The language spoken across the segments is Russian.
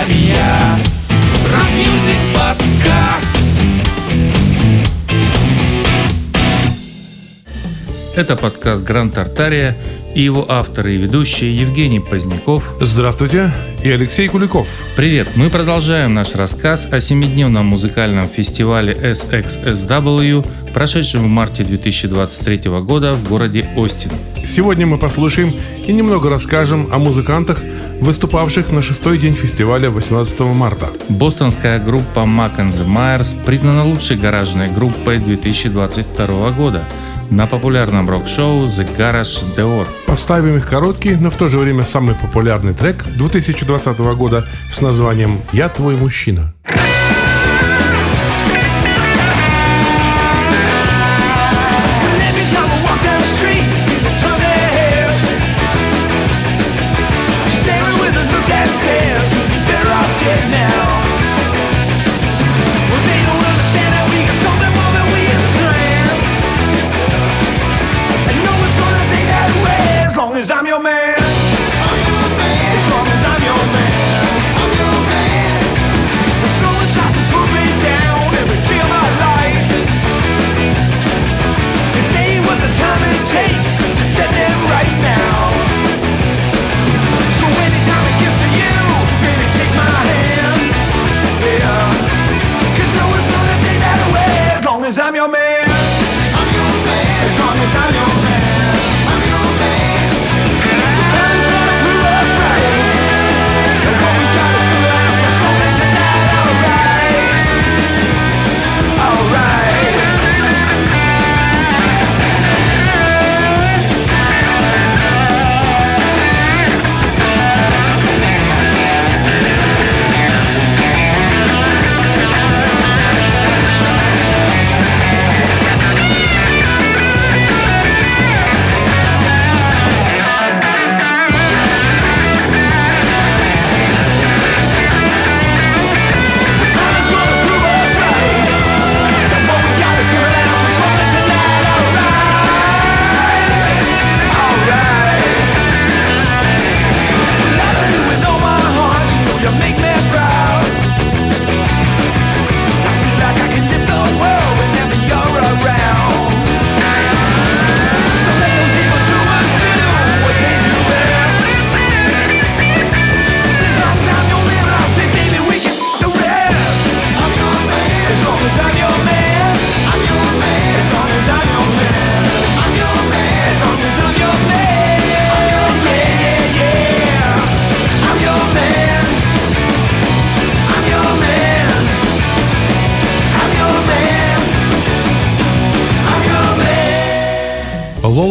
Авиа Rock Music Podcast Это подкаст Гранд Тартария и его авторы и ведущие Евгений Поздняков. Здравствуйте и Алексей Куликов. Привет! Мы продолжаем наш рассказ о семидневном музыкальном фестивале SXSW, прошедшем в марте 2023 года в городе Остин. Сегодня мы послушаем и немного расскажем о музыкантах, выступавших на шестой день фестиваля 18 марта. Бостонская группа Mac and the Myers признана лучшей гаражной группой 2022 года – на популярном рок-шоу The Garage Door. Поставим их короткий, но в то же время самый популярный трек 2020 года с названием «Я твой мужчина». Мужчина.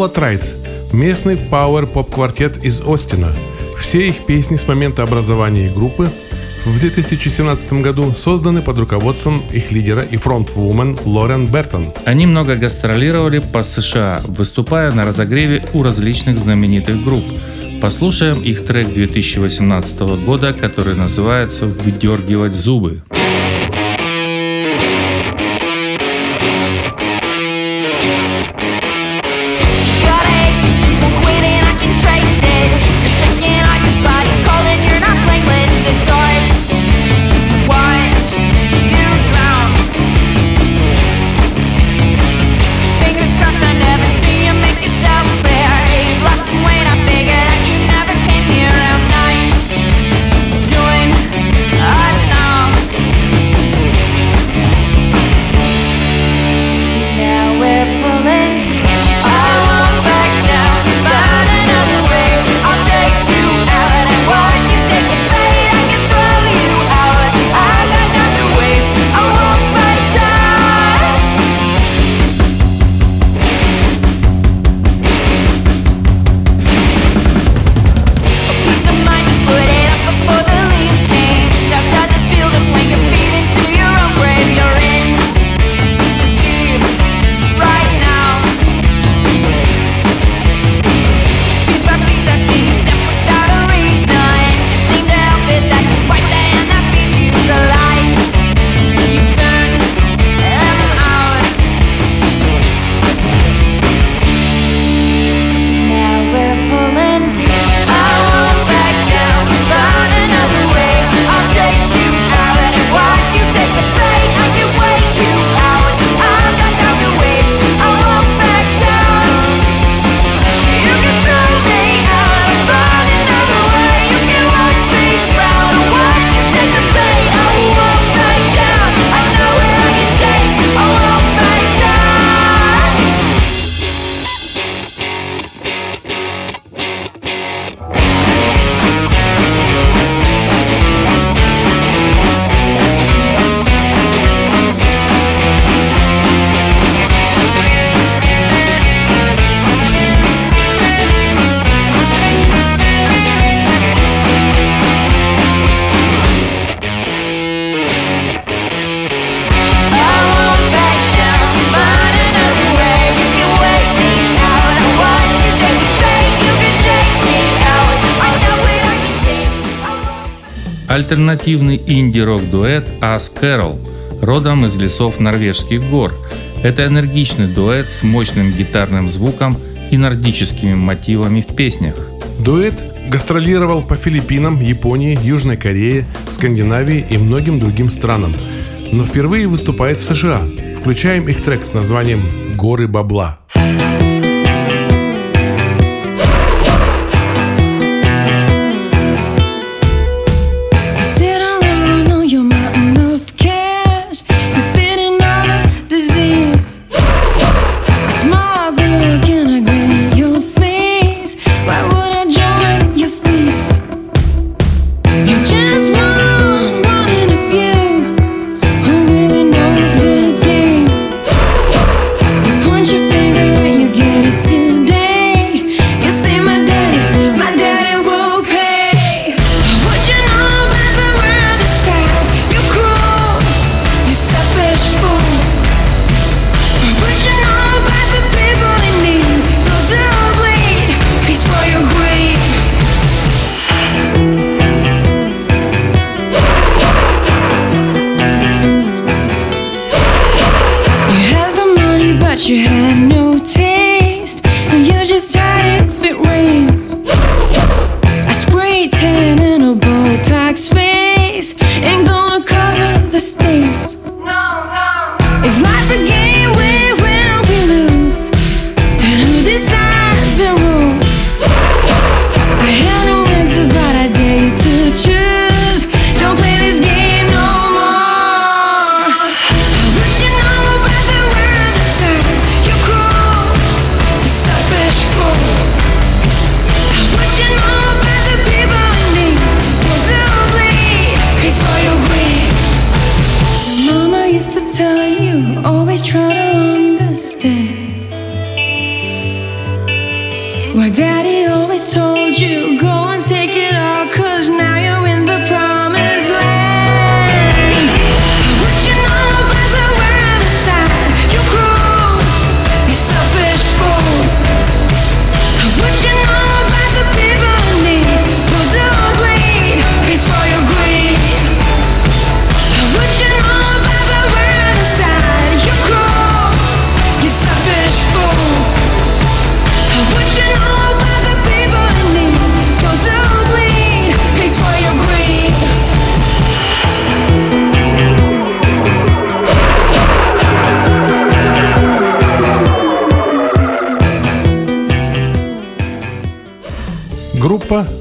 Трайт – местный пауэр-поп-квартет из Остина. Все их песни с момента образования группы в 2017 году созданы под руководством их лидера и фронтвумен Лорен Бертон. Они много гастролировали по США, выступая на разогреве у различных знаменитых групп. Послушаем их трек 2018 года, который называется «Выдергивать зубы». Альтернативный инди-рок-дуэт As Carol, родом из лесов норвежских гор. Это энергичный дуэт с мощным гитарным звуком и нордическими мотивами в песнях. Дуэт гастролировал по Филиппинам, Японии, Южной Корее, Скандинавии и многим другим странам, но впервые выступает в США. Включаем их трек с названием «Горы бабла».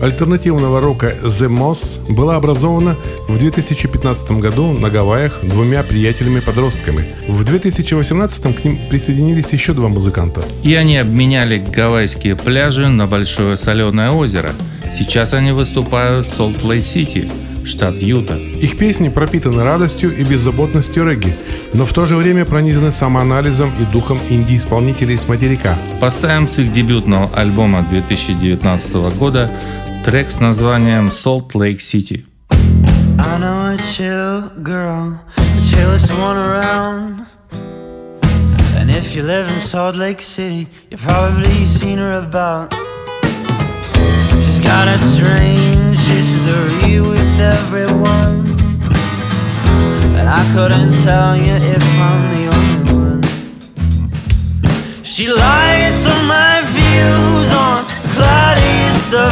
Альтернативного рока The Moss была образована в 2015 году на Гавайях двумя приятелями-подростками. В 2018 к ним присоединились еще два музыканта. И они обменяли гавайские пляжи на Большое Соленое озеро. Сейчас они выступают в Солт-Лейк-Сити, штат Юта. Их песни пропитаны радостью и беззаботностью регги, но в то же время пронизаны самоанализом и духом инди-исполнителей с материка. Поставим с их дебютного альбома 2019 года трек с названием Salt Lake City. I know a chill girl, the chillest one around. And if you live in Salt Lake City, you've probably seen her about. She's got a strange history with everyone. And I couldn't tell you if I'm the only one. She likes on my views on the cloudiest of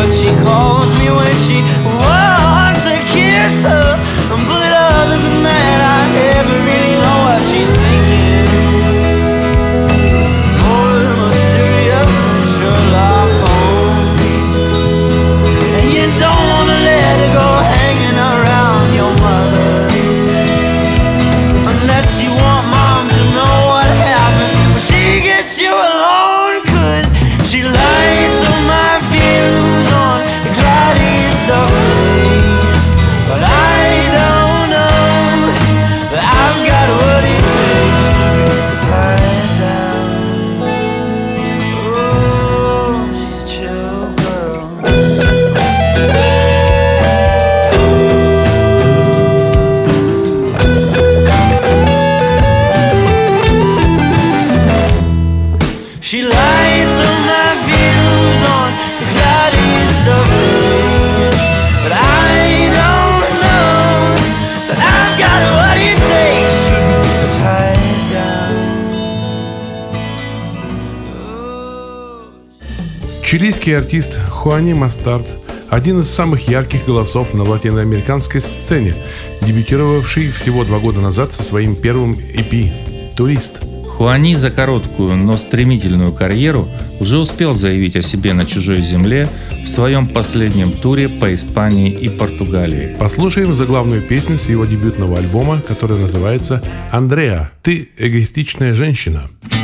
What she calls me when she She lights all my views on the cloudiest of blue. But I don't know that I've got what it takes to tie down. Чилийский артист Хуани Мастарт, один из самых ярких голосов на латиноамериканской сцене, дебютировавший всего два года назад со своим первым EP «Турист». Хуани за короткую, но стремительную карьеру уже успел заявить о себе на чужой земле в своем последнем туре по Испании и Португалии. Послушаем заглавную песню с его дебютного альбома, который называется «Андреа, ты эгоистичная женщина». Женщина.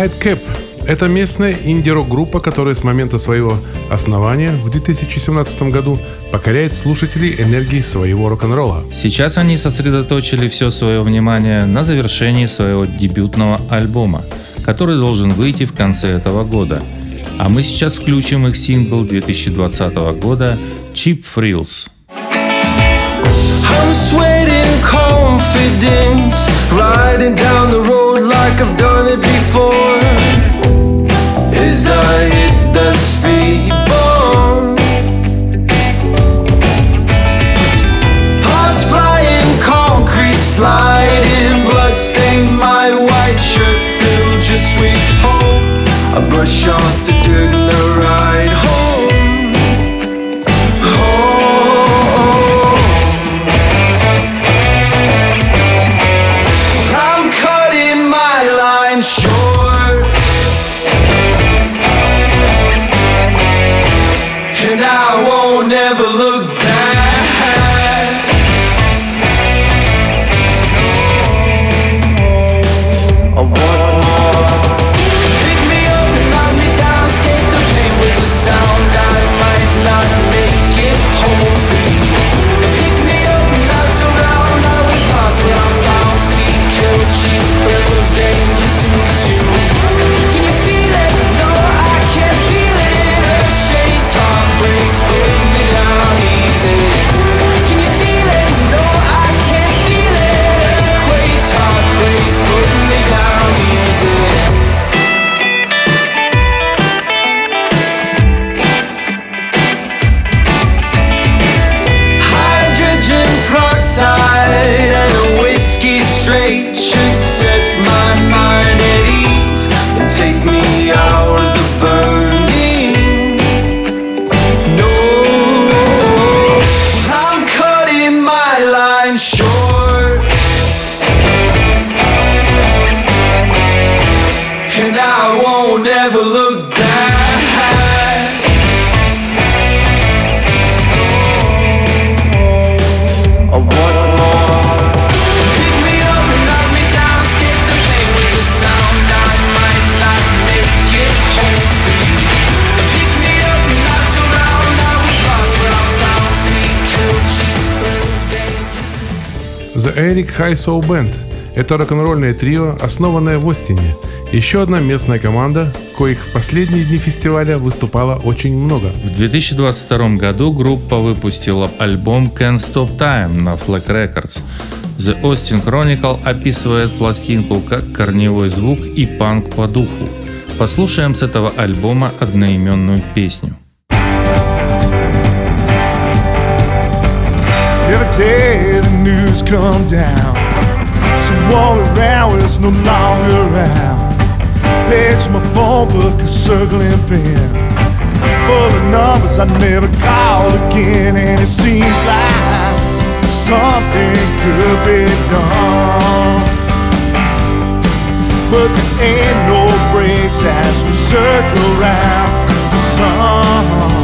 Nightcap – это местная инди-рок-группа, которая с момента своего основания в 2017 году покоряет слушателей энергией своего рок-н-ролла. Сейчас они сосредоточили все свое внимание на завершении своего дебютного альбома, который должен выйти в конце этого года. А мы сейчас включим их сингл 2020 года «Cheap Frills». I'm sweating confidence, riding down the road like I've done it before. As I hit the speed. High Soul Band – это рок-н-ролльное трио, основанное в Остине. Еще одна местная команда, коих в последние дни фестиваля выступало очень много. В 2022 году группа выпустила альбом Can't Stop Time на Flag Records. The Austin Chronicle описывает пластинку как корневой звук и панк по духу. Послушаем с этого альбома одноименную песню. The news come down. Some war around is no longer around. Page my phone book, a circling pen. Full of numbers I never call again. And it seems like something could be done. But there ain't no breaks as we circle around the sun.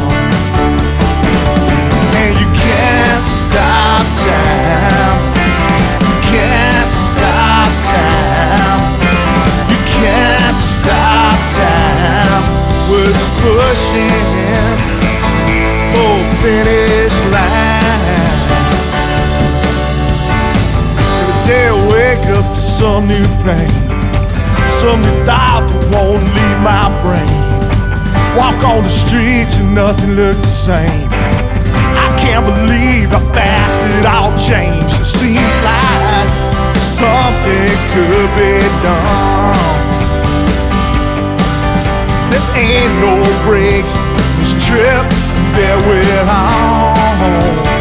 Pushing for finish line. Every day I wake up to some new pain. Some new thought that won't leave my brain. Walk on the streets and nothing look the same. I can't believe how fast it all changed. It seems like something could be done. There ain't no breaks. This trip that we're on.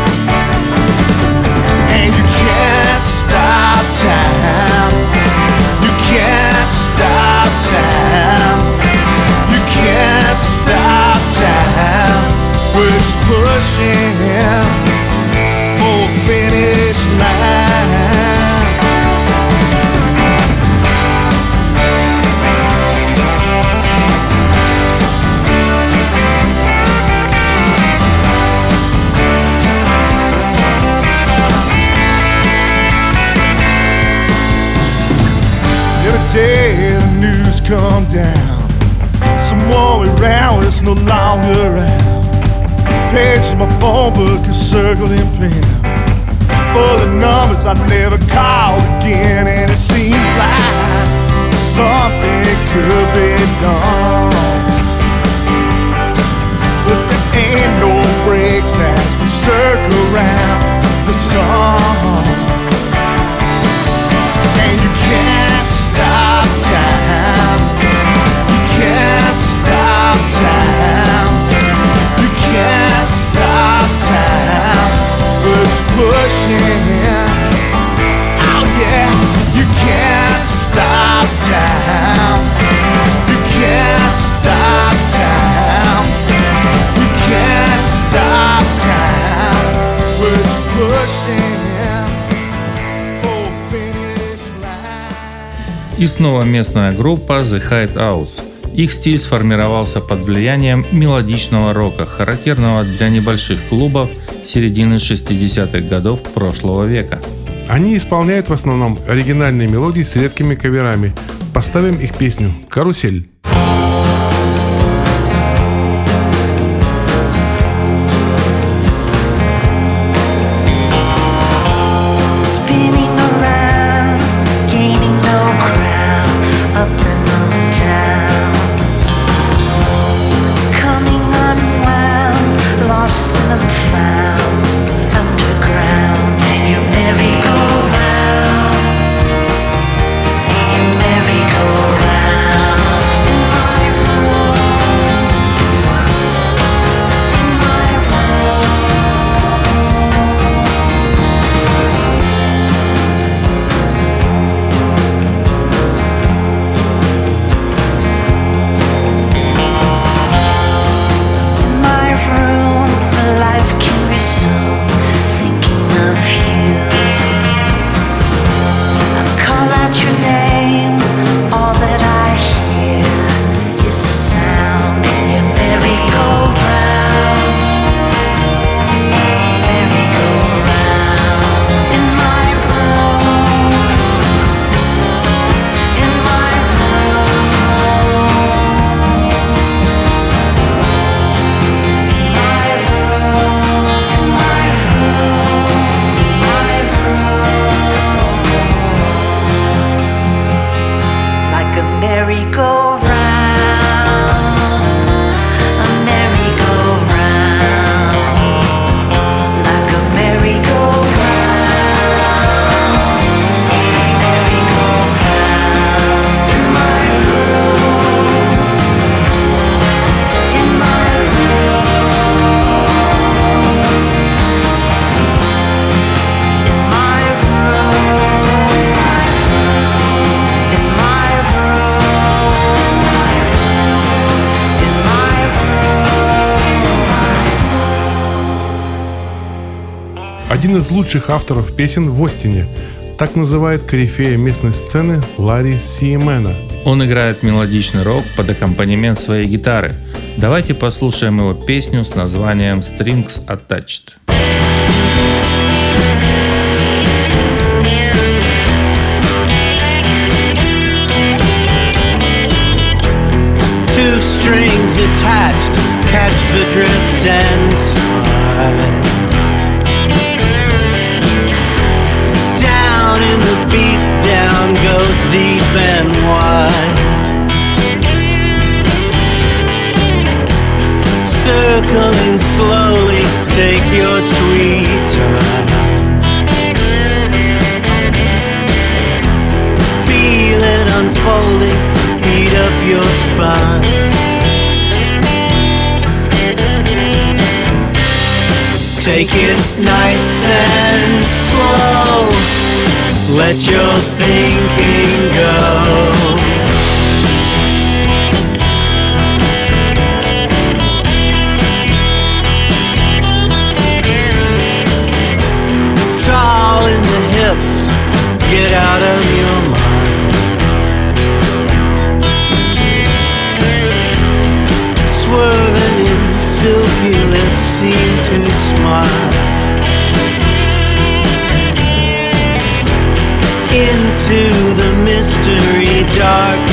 Circling pen. Full of numbers I never called again. And it seems like something could be done. И снова местная группа The Hideouts. Их стиль сформировался под влиянием мелодичного рока, характерного для небольших клубов середины 60-х годов прошлого века. Они исполняют в основном оригинальные мелодии с редкими каверами. Поставим их песню «Карусель». Один из лучших авторов песен в Остине. Так называет корифея местной сцены Ларри Сиемена. Он играет мелодичный рок под аккомпанемент своей гитары. Давайте послушаем его песню с названием Strings Attached. Two strings attached, catch the drift and slide. The beat down, deep and wide. Circling slowly, take your sweet time. Feel it unfolding, heat up your spine. Take it nice and slow. Let your thinking go. It's all in the hips. Get out of Into the mystery, dark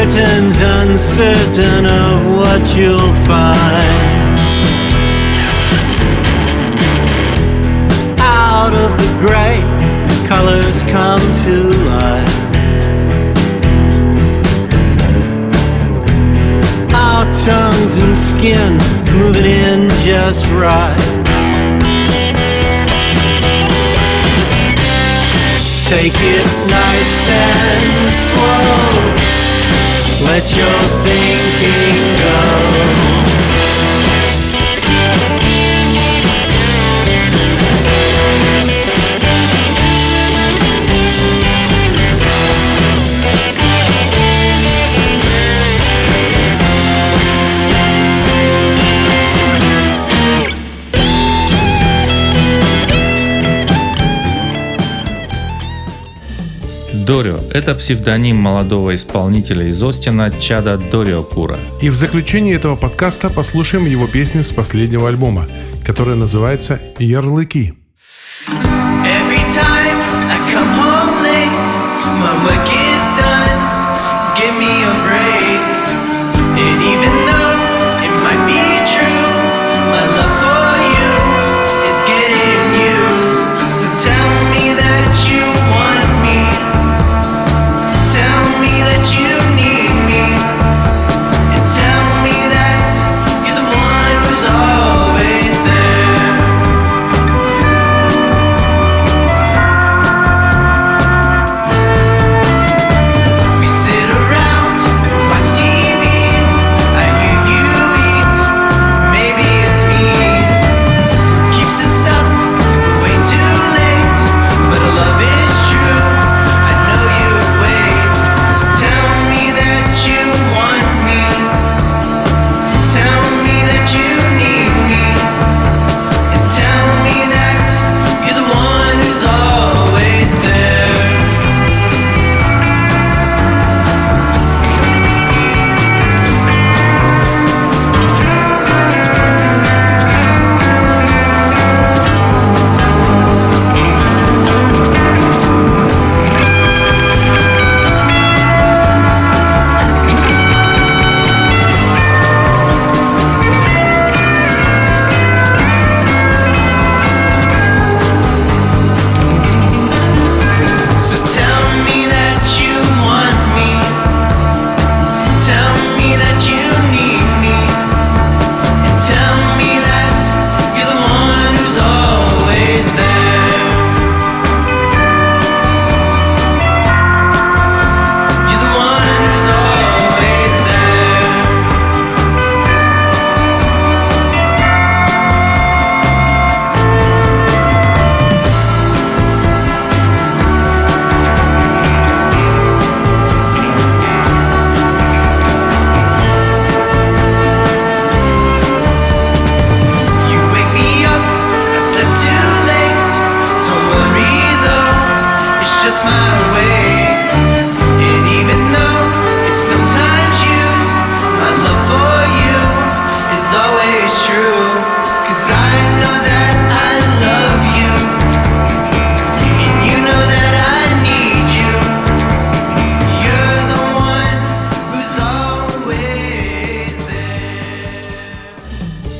Curtains uncertain of what you'll find. Out of the gray, colors come to life. Our tongues and skin moving in just right. Take it nice and slow. Let your thinking go. Дорио – это псевдоним молодого исполнителя из Остина Чада Дорио Кура. И в заключении этого подкаста послушаем его песню с последнего альбома, которая называется «Ярлыки».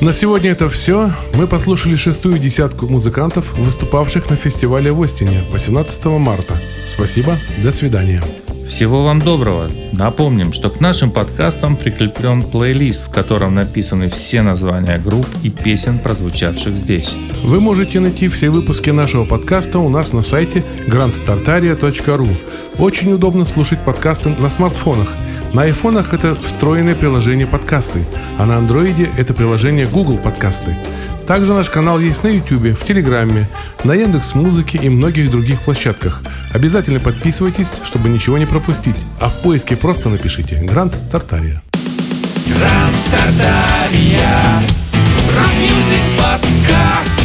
На сегодня это все. Мы послушали шестую десятку музыкантов, выступавших на фестивале в Остине 18 марта. Спасибо, до свидания. Всего вам доброго. Напомним, что к нашим подкастам прикреплен плейлист, в котором написаны все названия групп и песен, прозвучавших здесь. Вы можете найти все выпуски нашего подкаста у нас на сайте grandtartaria.ru. Очень удобно слушать подкасты на смартфонах. На айфонах это встроенное приложение подкасты, а на андроиде это приложение Google подкасты. Также наш канал есть на YouTube, в Телеграме, на Яндекс Музыке и многих других площадках. Обязательно подписывайтесь, чтобы ничего не пропустить. А в поиске просто напишите «Гранд Тартария». Гранд Тартария Rock music podcast